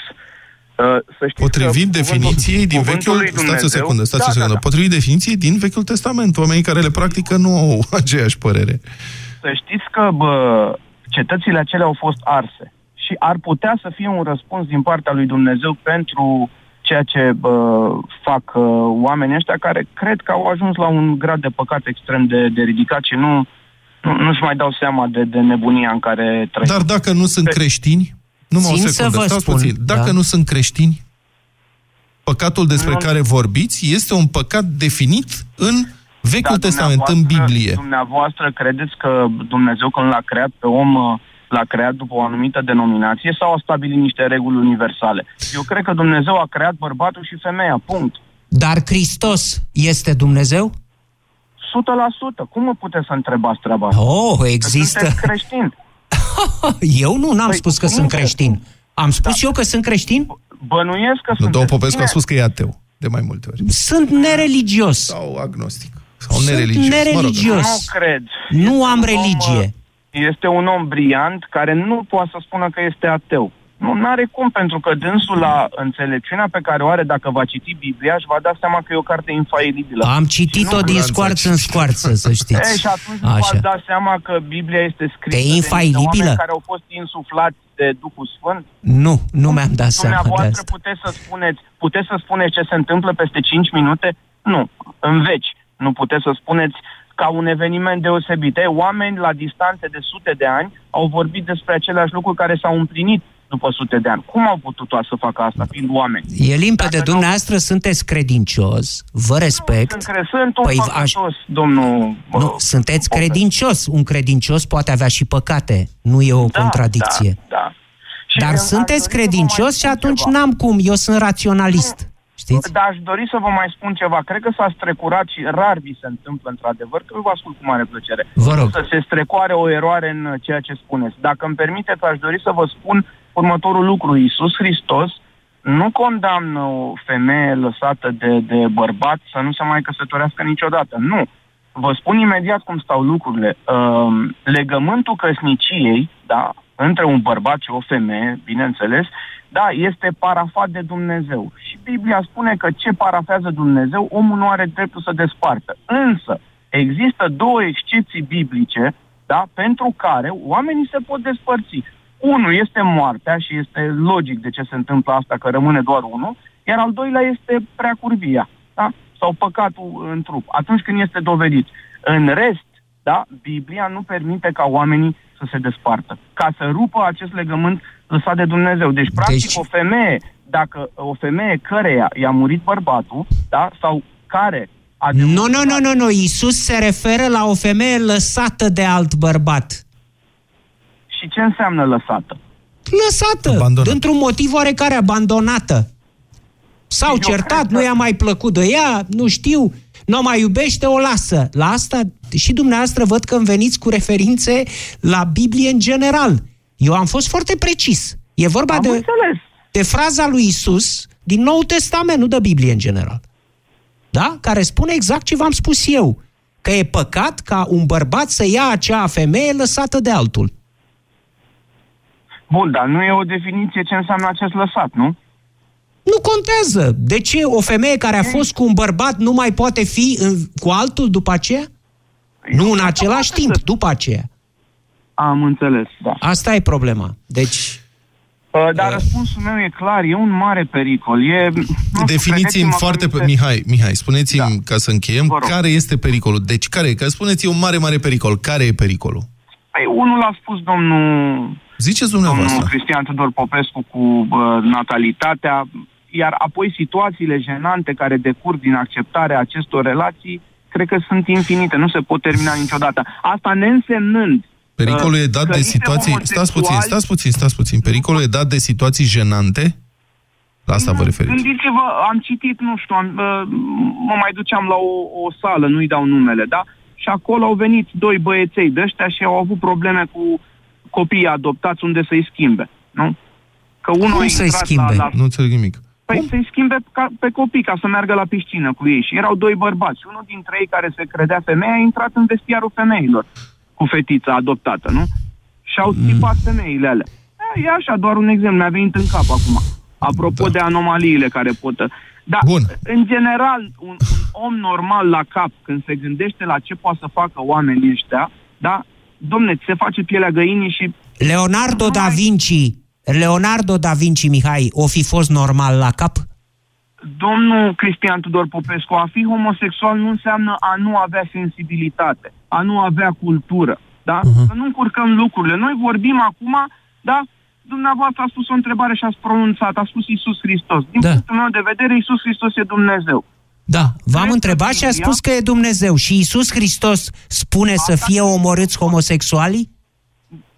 Uh, să
Potrivit definiției din vechiul... Stați o secundă, stați da, o secundă. Da, da. Potrivit definiției din vechiul testament, oamenii care le practică nu au aceeași părere.
Să știți că bă, cetățile acelea au fost arse și ar putea să fie un răspuns din partea lui Dumnezeu pentru ceea ce bă, fac uh, oamenii ăștia care cred că au ajuns la un grad de păcat extrem de, de ridicat și nu, nu, nu-și mai dau seama de, de nebunia în care trăiesc.
Dar dacă nu sunt creștini? Nu mă o secundă, stați spun, puțin. Dacă da? nu sunt creștini, păcatul despre nu. care vorbiți este un păcat definit în Vechiul da, Testament, în Biblie.
Dumneavoastră credeți că Dumnezeu când l-a creat pe om uh, l-a creat după o anumită denominație sau a stabilit niște reguli universale? Eu cred că Dumnezeu a creat bărbatul și femeia, punct.
Dar Hristos este Dumnezeu?
100%. Cum mă puteți să întrebați treaba asta?
Oh, există... Că
creștin.
eu nu n-am păi, spus că sunt creștin. Am spus da. eu că sunt creștin?
Bănuiesc că
sunt. Domnul Popescu a spus că e ateu, de mai multe ori.
Sunt nereligios.
Sau agnostic. Sau sunt nereligios.
nereligios.
Mă rog. Nu cred.
Nu am religie.
Este un om briant care nu poate să spună că este ateu. Nu are cum, pentru că dânsul la înțelepciunea pe care o are, dacă va citi Biblia, își va da seama că e o carte infailibilă.
Am citit-o din scoarță în scoarță, să știți.
E, și atunci Așa. v-ați da seama că Biblia este scrisă
de, infailibilă?
de care au fost insuflați de Duhul Sfânt?
Nu, nu mi-am dat seama
de asta. puteți să spuneți, puteți să spuneți ce se întâmplă peste 5 minute? Nu, în veci. Nu puteți să spuneți ca un eveniment deosebit. Ei, oameni la distanțe de sute de ani au vorbit despre aceleași lucruri care s-au împlinit după sute de ani. Cum au putut să facă asta, fiind oameni?
E limpede, Dacă dumneavoastră nu... sunteți credincios, vă respect. Nu,
sunt, sunt un păi aș... domnul...
Nu, sunteți credincios. Un credincios poate avea și păcate. Nu e o da, contradicție.
Da, da.
Și Dar sunteți credincios și atunci ceva. n-am cum, eu sunt raționalist. Nu. Știți?
Dar aș dori să vă mai spun ceva. Cred că s-a strecurat și rar vi se întâmplă într-adevăr, că vă ascult cu mare plăcere.
Vă rog.
Să se strecoare o eroare în ceea ce spuneți. Dacă îmi permiteți, aș dori să vă spun următorul lucru. Iisus Hristos nu condamnă o femeie lăsată de, de bărbat să nu se mai căsătorească niciodată. Nu. Vă spun imediat cum stau lucrurile. Uh, legământul căsniciei, da, între un bărbat și o femeie, bineînțeles, da, este parafat de Dumnezeu. Și Biblia spune că ce parafează Dumnezeu, omul nu are dreptul să despartă. Însă, există două excepții biblice, da, pentru care oamenii se pot despărți. Unul este moartea și este logic de ce se întâmplă asta, că rămâne doar unul, iar al doilea este prea curvia, da? sau păcatul în trup, atunci când este dovedit. În rest, da, Biblia nu permite ca oamenii să se despartă, ca să rupă acest legământ lăsat de Dumnezeu. Deci, practic, deci... o femeie, dacă o femeie căreia i-a murit bărbatul, da, sau care a
Nu, nu, nu, nu, nu, Iisus se referă la o femeie lăsată de alt bărbat.
Și ce înseamnă lăsată?
Lăsată, Abandonat. dintr-un motiv oarecare, abandonată. S-au Eu certat, nu i-a mai plăcut de ea, nu știu, nu mai iubește, o lasă. La asta și dumneavoastră văd că îmi veniți cu referințe la Biblie în general. Eu am fost foarte precis. E vorba
am
de, de fraza lui Isus din Nou Testament, nu de Biblie în general. Da? Care spune exact ce v-am spus eu. Că e păcat ca un bărbat să ia acea femeie lăsată de altul.
Bun, dar nu e o definiție ce înseamnă acest lăsat, nu?
Nu contează. De ce o femeie care a fost cu un bărbat nu mai poate fi în, cu altul după aceea? Eu nu în același timp, să... după aceea.
Am înțeles, da.
Asta e problema. Deci...
Uh, dar uh... răspunsul meu e clar, e un mare pericol. E,
Definiți-mi foarte... Pe... Mihai, Mihai, spuneți-mi, da. ca să încheiem, care este pericolul? Deci, care Că spuneți, e un mare, mare pericol. Care e pericolul?
Păi, unul a spus domnul...
Ziceți dumneavoastră.
Domnul Cristian Tudor Popescu cu uh, natalitatea, iar apoi situațiile jenante care decurg din acceptarea acestor relații, cred că sunt infinite, nu se pot termina niciodată. Asta neînsemnând
Pericolul e dat de situații... Stați puțin, stați puțin, stați puțin. Pericolul e dat de situații jenante? La asta vă referiți?
Gândiți-vă, am citit, nu știu, am, mă mai duceam la o, o sală, nu-i dau numele, da? Și acolo au venit doi băieței de ăștia și au avut probleme cu copiii adoptați unde să-i schimbe, nu? Că unul
Cum
a
să-i
intrat
schimbe?
La, la,
Nu înțeleg nimic.
Păi să-i schimbe ca, pe copii ca să meargă la piscină cu ei. Și erau doi bărbați. Unul dintre ei care se credea femeie a intrat în vestiarul femeilor cu fetița adoptată, nu? Și au țipat femeile alea. E, e așa, doar un exemplu, mi-a venit în cap acum. Apropo
Da.
de anomaliile care pot... Da,
Bun.
în general, un, un om normal la cap, când se gândește la ce poate să facă oamenii ăștia, da, domne, ți se face pielea găinii și
Leonardo
Nu
da
mai-
Vinci, Leonardo da Vinci, Mihai, o fi fost normal la cap?
domnul Cristian Tudor Popescu, a fi homosexual nu înseamnă a nu avea sensibilitate, a nu avea cultură, da? Uh-huh. Să nu încurcăm lucrurile. Noi vorbim acum, da? Dumneavoastră a spus o întrebare și ați pronunțat, a spus Isus Hristos. Din
Da.
punctul meu de vedere, Isus Hristos e Dumnezeu.
Da, v-am
Cred
întrebat
că
și a
Biblia-
spus că e Dumnezeu. Și Isus Hristos spune să
Asta-
fie omorâți homosexualii?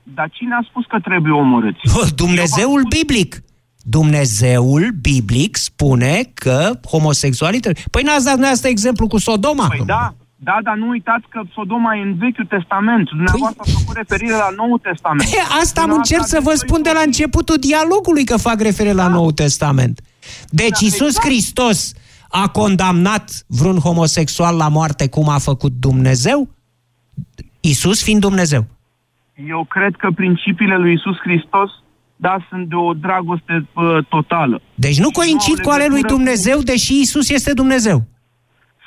Dar cine a spus că trebuie omorâți?
Dumnezeul biblic. Dumnezeul biblic spune că homosexualii trebuie... Păi n-ați dat dumneavoastră exemplu cu Sodoma?
Păi da, da, dar nu uitați că Sodoma e în Vechiul Testament. Dumneavoastră ați făcut referire la Noul Testament.
Păi- E, asta am
Dumneavoastră
încerc să vă
aveți
spun de la
doi
începutul dialogului că fac referire la Noul Testament. Deci
Da,
Isus
exact.
Hristos a condamnat vreun homosexual la moarte cum a făcut Dumnezeu? Isus fiind Dumnezeu.
Eu cred că principiile lui Isus Hristos, da, sunt de o dragoste uh, totală.
Deci nu
Și
coincid
au
cu ale lui
legătură cu-
Dumnezeu, deși Isus este Dumnezeu.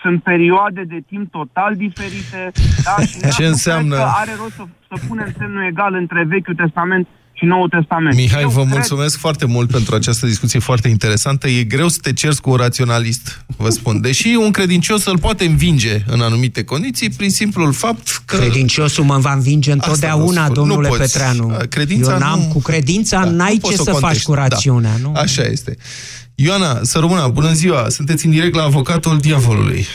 Sunt perioade de timp total diferite. Da, și
Ce
nu
înseamnă?
Cred că are rost să, să punem semnul egal între Vechiul Testament și Noul Testament.
Mihai,
Eu
vă
cred-
mulțumesc foarte mult pentru această discuție foarte interesantă. E greu să te cerți cu un raționalist, vă spun. Deși un credincios îl poate învinge în anumite condiții prin simplul fapt că...
Credinciosul mă va învinge
Asta
întotdeauna,
vă spun.
domnule
Nu poți.
Petreanu.
Credința
Eu n-am,
nu-
cu credința
Da,
n-ai
nu
ce
poți
să
o
faci
contești.
cu rațiunea.
Da.
Nu?
Așa este. Ioana, să rămână, bună ziua! Sunteți în direct la avocatul diavolului.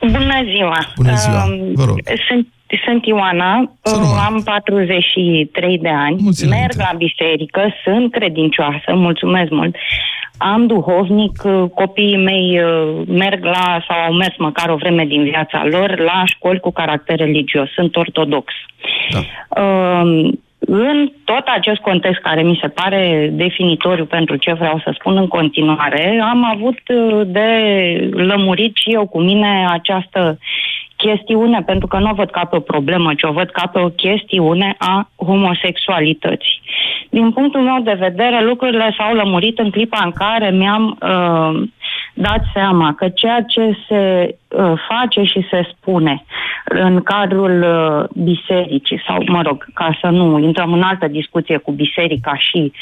Bună ziua!
Bună ziua,
Um,
vă rog.
Sunt, sunt Ioana,
Să
uh,
rămână.
am 43 de ani,
Mulți
merg
înainte.
la biserică, sunt credincioasă, mulțumesc mult. Am duhovnic, uh, copiii mei uh, merg la, sau au mers măcar o vreme din viața lor, la școli cu caracter religios, sunt ortodox.
Da.
Um, în tot acest context care mi se pare definitoriu pentru ce vreau să spun în continuare, am avut uh, de lămurit și eu cu mine această chestiune, pentru că nu o văd ca pe o problemă, ci o văd ca pe o chestiune a homosexualității. Din punctul meu de vedere, lucrurile s-au lămurit în clipa în care mi-am uh, dat seama că ceea ce se uh, face și se spune în cadrul uh, bisericii, sau, mă rog, ca să nu intrăm în altă discuție cu biserica și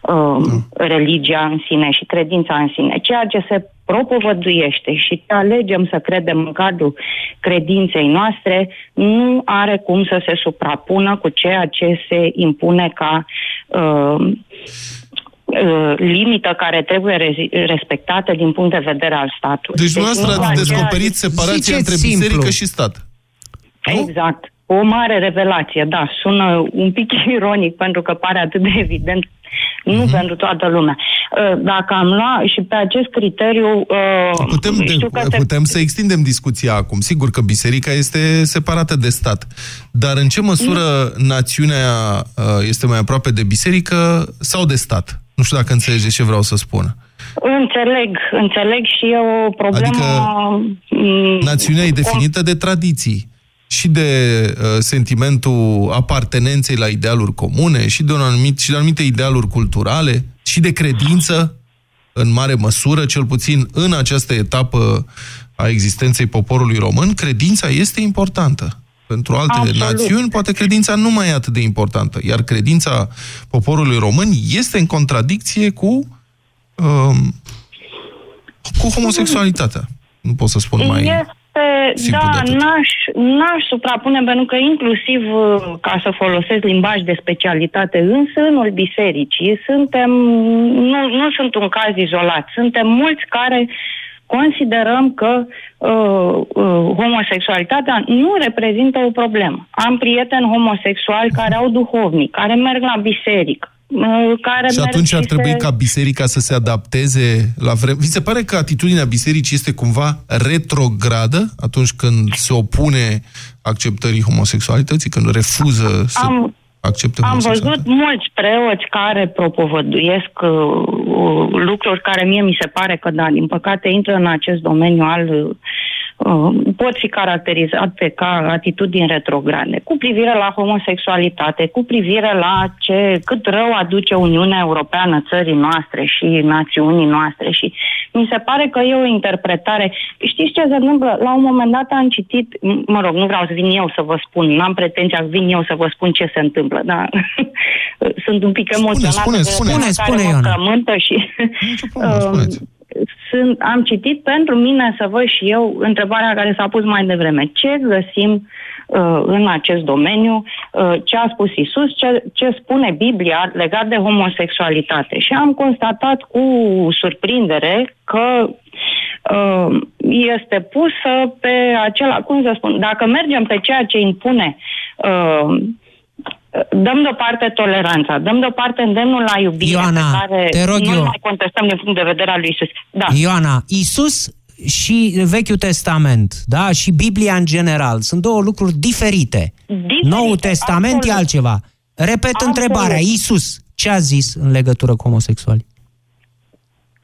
uh, religia în sine și credința în sine, ceea ce se propovăduiește și ce alegem să credem în cadrul credinței noastre nu are cum să se suprapună cu ceea ce se impune ca uh, uh, limită care trebuie rezi- respectată din punct de vedere al statului.
Deci dumneavoastră
nu
ați
aceea-
descoperit separația
Ziceți
între
simplu.
biserică și stat. Nu?
Exact. O mare revelație, da. Sună un pic ironic pentru că pare atât de evident, nu
Mhm.
pentru toată lumea. Uh, Dacă am luat și pe acest criteriu... uh,
Putem,
știu că
de,
se-
putem să extindem discuția acum. Sigur că biserica este separată de stat. Dar în ce măsură națiunea uh, este mai aproape de biserică sau de stat? Nu știu dacă înțelegeți ce vreau să spun.
Înțeleg, înțeleg și e o problemă...
Adică
mm,
Națiunea e definită de tradiții și de uh, sentimentul apartenenței la idealuri comune și de, un anumit, și de anumite idealuri culturale și de credință, în mare măsură, cel puțin în această etapă a existenței poporului român, credința este importantă. Pentru alte
Absolut.
națiuni, poate credința nu mai e atât de importantă, iar credința poporului român este în contradicție cu, um, cu homosexualitatea. Nu pot să spun mai...
Este,
simplu de
da,
atât.
n-aș, n-aș suprapune, pentru că inclusiv, uh, ca să folosesc limbaj de specialitate, în sânul bisericii, suntem, nu, nu sunt un caz izolat, suntem mulți care considerăm că uh, uh, homosexualitatea nu reprezintă o problemă. Am prieteni homosexuali care au duhovnic, care merg la biserică, uh, care
Și
merg
atunci ar trebui
se...
ca biserica să se adapteze la vreme. Vi se pare că atitudinea bisericii este cumva retrogradă atunci când se opune acceptării homosexualității, când refuză să...
Am,
accepte
Am văzut
homosexualitatea?
mulți preoți care propovăduiesc uh, uh, lucruri care mie mi se pare că, da, din păcate intră în acest domeniu al uh, pot fi caracterizate ca atitudini retrograde, cu privire la homosexualitate, cu privire la ce, cât rău aduce Uniunea Europeană țării noastre și națiunii noastre și mi se pare că e o interpretare. Știți ce se întâmplă? La un moment dat am citit, m- mă rog, nu vreau să vin eu să vă spun, n-am pretenția să vin eu să vă spun ce se întâmplă, dar sunt un pic
Spune,
emoționată
spune,
de
spune.
tema
Spune,
care
spune,
mă
Ioana.
frământă și
Nicio problemă,
um,
spuneți.
sunt, am citit pentru mine să văd și eu întrebarea care s-a pus mai devreme. Ce găsim uh, în acest domeniu, uh, ce a spus Isus, ce, ce spune Biblia legat de homosexualitate. Și am constatat cu surprindere că uh, este pusă pe acela, cum să spun, dacă mergem pe ceea ce impune uh, dăm deoparte toleranța, dăm deoparte îndemnul la iubire
Ioana,
pe care
te rog
nu
eu.
mai contestăm din punct de vedere al lui Isus. Da.
Ioana, Isus și Vechiul Testament, da, și Biblia în general, sunt două lucruri diferite.
Diferite,
Noul Testament
absolut.
e altceva. Repet
Absolut.
întrebarea, Isus, ce a zis în legătură cu homosexuali?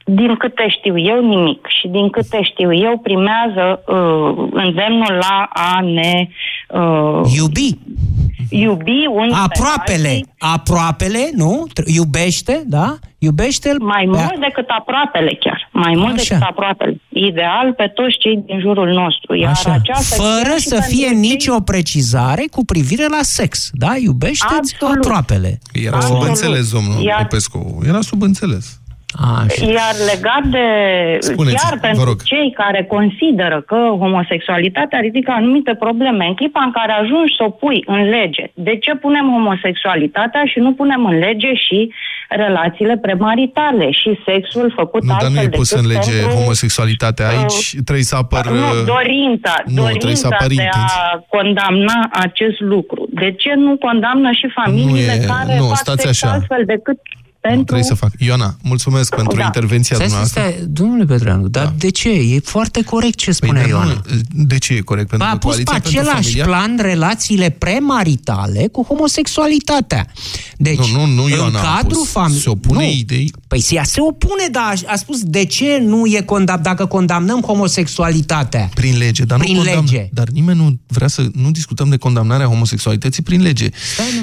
Din câte știu eu, nimic. Și din câte știu eu, primează uh, îndemnul la a ne uh,
Iubi.
Iubi unii pe
Aproapele,
alții
aproapele, nu? Tr- Iubește, da? Iubește-l
mai
pe-
mult decât aproapele chiar. Mai mult
Așa.
decât aproapele. Ideal pe toți cei din jurul nostru. Iar
Așa.
aceasta
Fără
chiar și
să
pentru
fie
cei-
nicio precizare cu privire la sex, da? Iubește-ți
Absolut.
aproapele.
Era
Absolut.
subînțeles, domnul
Iar-
Popescu. Era subînțeles.
Așa.
Iar legat de...
Spuneți,
chiar
vă
pentru
rog.
cei care consideră că homosexualitatea ridică anumite probleme, în clipa în care ajungi să o pui în lege, de ce punem homosexualitatea și nu punem în lege și relațiile premaritale și sexul făcut
Nu, dar
altfel
nu e pus
decât
în lege
pentru,
homosexualitatea. Aici trebuie să apăr...
Nu, dorința,
Nu, trebuie să
dorința
apăr
de a
intenții.
condamna acest lucru. De ce nu condamnă și familiile
Nu e-
care
nu,
fac
stați
sex
așa.
altfel decât
Nu,
pentru...
trebuie să fac. Ioana, mulțumesc pentru
Da.
intervenția
Stai, stai,
dumneavoastră.
stai, domnule Petreanu, dar de ce? E foarte corect ce
Păi,
spune
dar
Ioana.
nu, de ce e corect? Pentru
a
că
pus pe
Coaliția pentru
același
Familia...
plan relațiile premaritale cu homosexualitatea. Deci,
Nu, nu, nu,
în
Ioana a
cadrul
pus.
familiei...
Se opune idei.
Păi ea se opune, dar a, a spus de ce nu e condamn, dacă condamnăm homosexualitatea.
Prin lege, dar
Prin
nu condamn,
lege.
Dar nimeni nu vrea să nu discutăm de condamnarea homosexualității prin lege.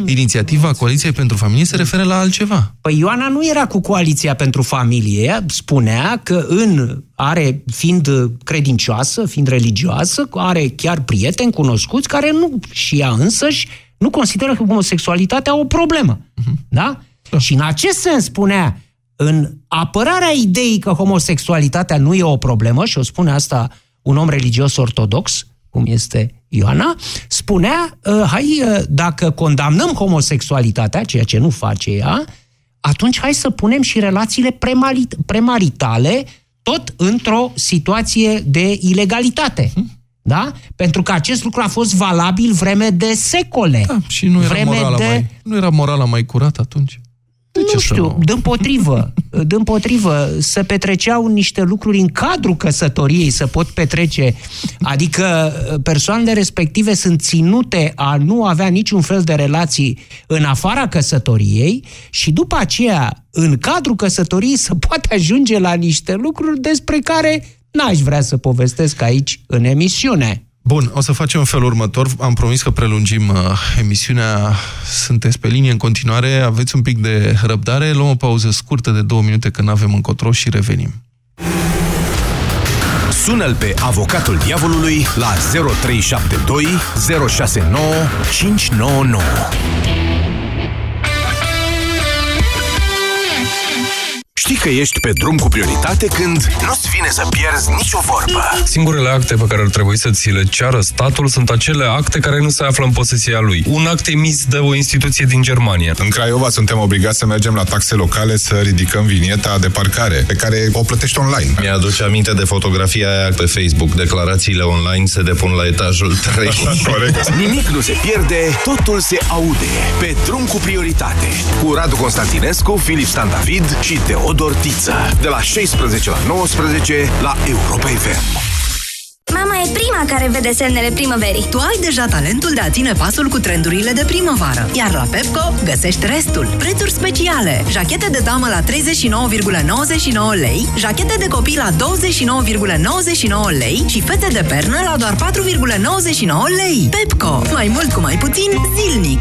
Inițiativa Coaliției pentru Familie se referă la altceva.
Păi Ioana nu era cu Coaliția pentru Familie, ea spunea că în are, fiind credincioasă, fiind religioasă, are chiar prieteni cunoscuți care nu, și ea însăși, nu consideră că homosexualitatea o problemă. Da? Și în acest sens spunea, în apărarea ideii că homosexualitatea nu e o problemă, și o spune asta un om religios ortodox, cum este Ioana, spunea, uh, hai, uh, dacă condamnăm homosexualitatea, ceea ce nu face ea, atunci hai să punem și relațiile premarit- premaritale tot într-o situație de ilegalitate. Da? Pentru că acest lucru a fost valabil vreme de secole.
Da, și nu era,
vreme
morala
de...
mai, nu era morala mai curată atunci? De
nu
ce să
știu,
nu?
dăm potrivă, dăm potrivă, să petreceau niște lucruri în cadrul căsătoriei, să pot petrece, adică persoanele respective sunt ținute a nu avea niciun fel de relații în afara căsătoriei și după aceea, în cadrul căsătoriei, să poate ajunge la niște lucruri despre care n-aș vrea să povestesc aici în emisiune.
Bun, o să facem în felul următor. Am promis că prelungim uh, emisiunea. Sunteți pe linie în continuare. Aveți un pic de răbdare. Luăm o pauză scurtă de două minute când avem încotro și revenim.
Sună-l pe avocatul diavolului la 0372 069 599. Știi că ești pe drum cu prioritate când nu-ți vine să pierzi nicio vorbă.
Singurele acte pe care ar trebui să ți le ceară statul sunt acele acte care nu se află în posesia lui. Un act emis de o instituție din Germania.
În Craiova suntem obligați să mergem la taxe locale să ridicăm vinieta de parcare, pe care o plătești online.
Mi-aduce aminte de fotografia aia pe Facebook. Declarațiile online se depun la etajul 3.
Corect.
Nimic nu se pierde, totul se aude. Pe drum cu prioritate. Cu Radu Constantinescu, Filip Stan David și Teodor Tiță. De la 16 la 19 la Europa FM.
Mama e prima care vede semnele primăverii.
Tu ai deja talentul de a ține pasul cu trendurile de primăvară, iar la Pepco găsești restul. Prețuri speciale. Jachete de damă la 39,99 lei, jachete de copii la 29,99 lei și fete de pernă la doar 4,99 lei. Pepco. Mai mult cu mai puțin zilnic.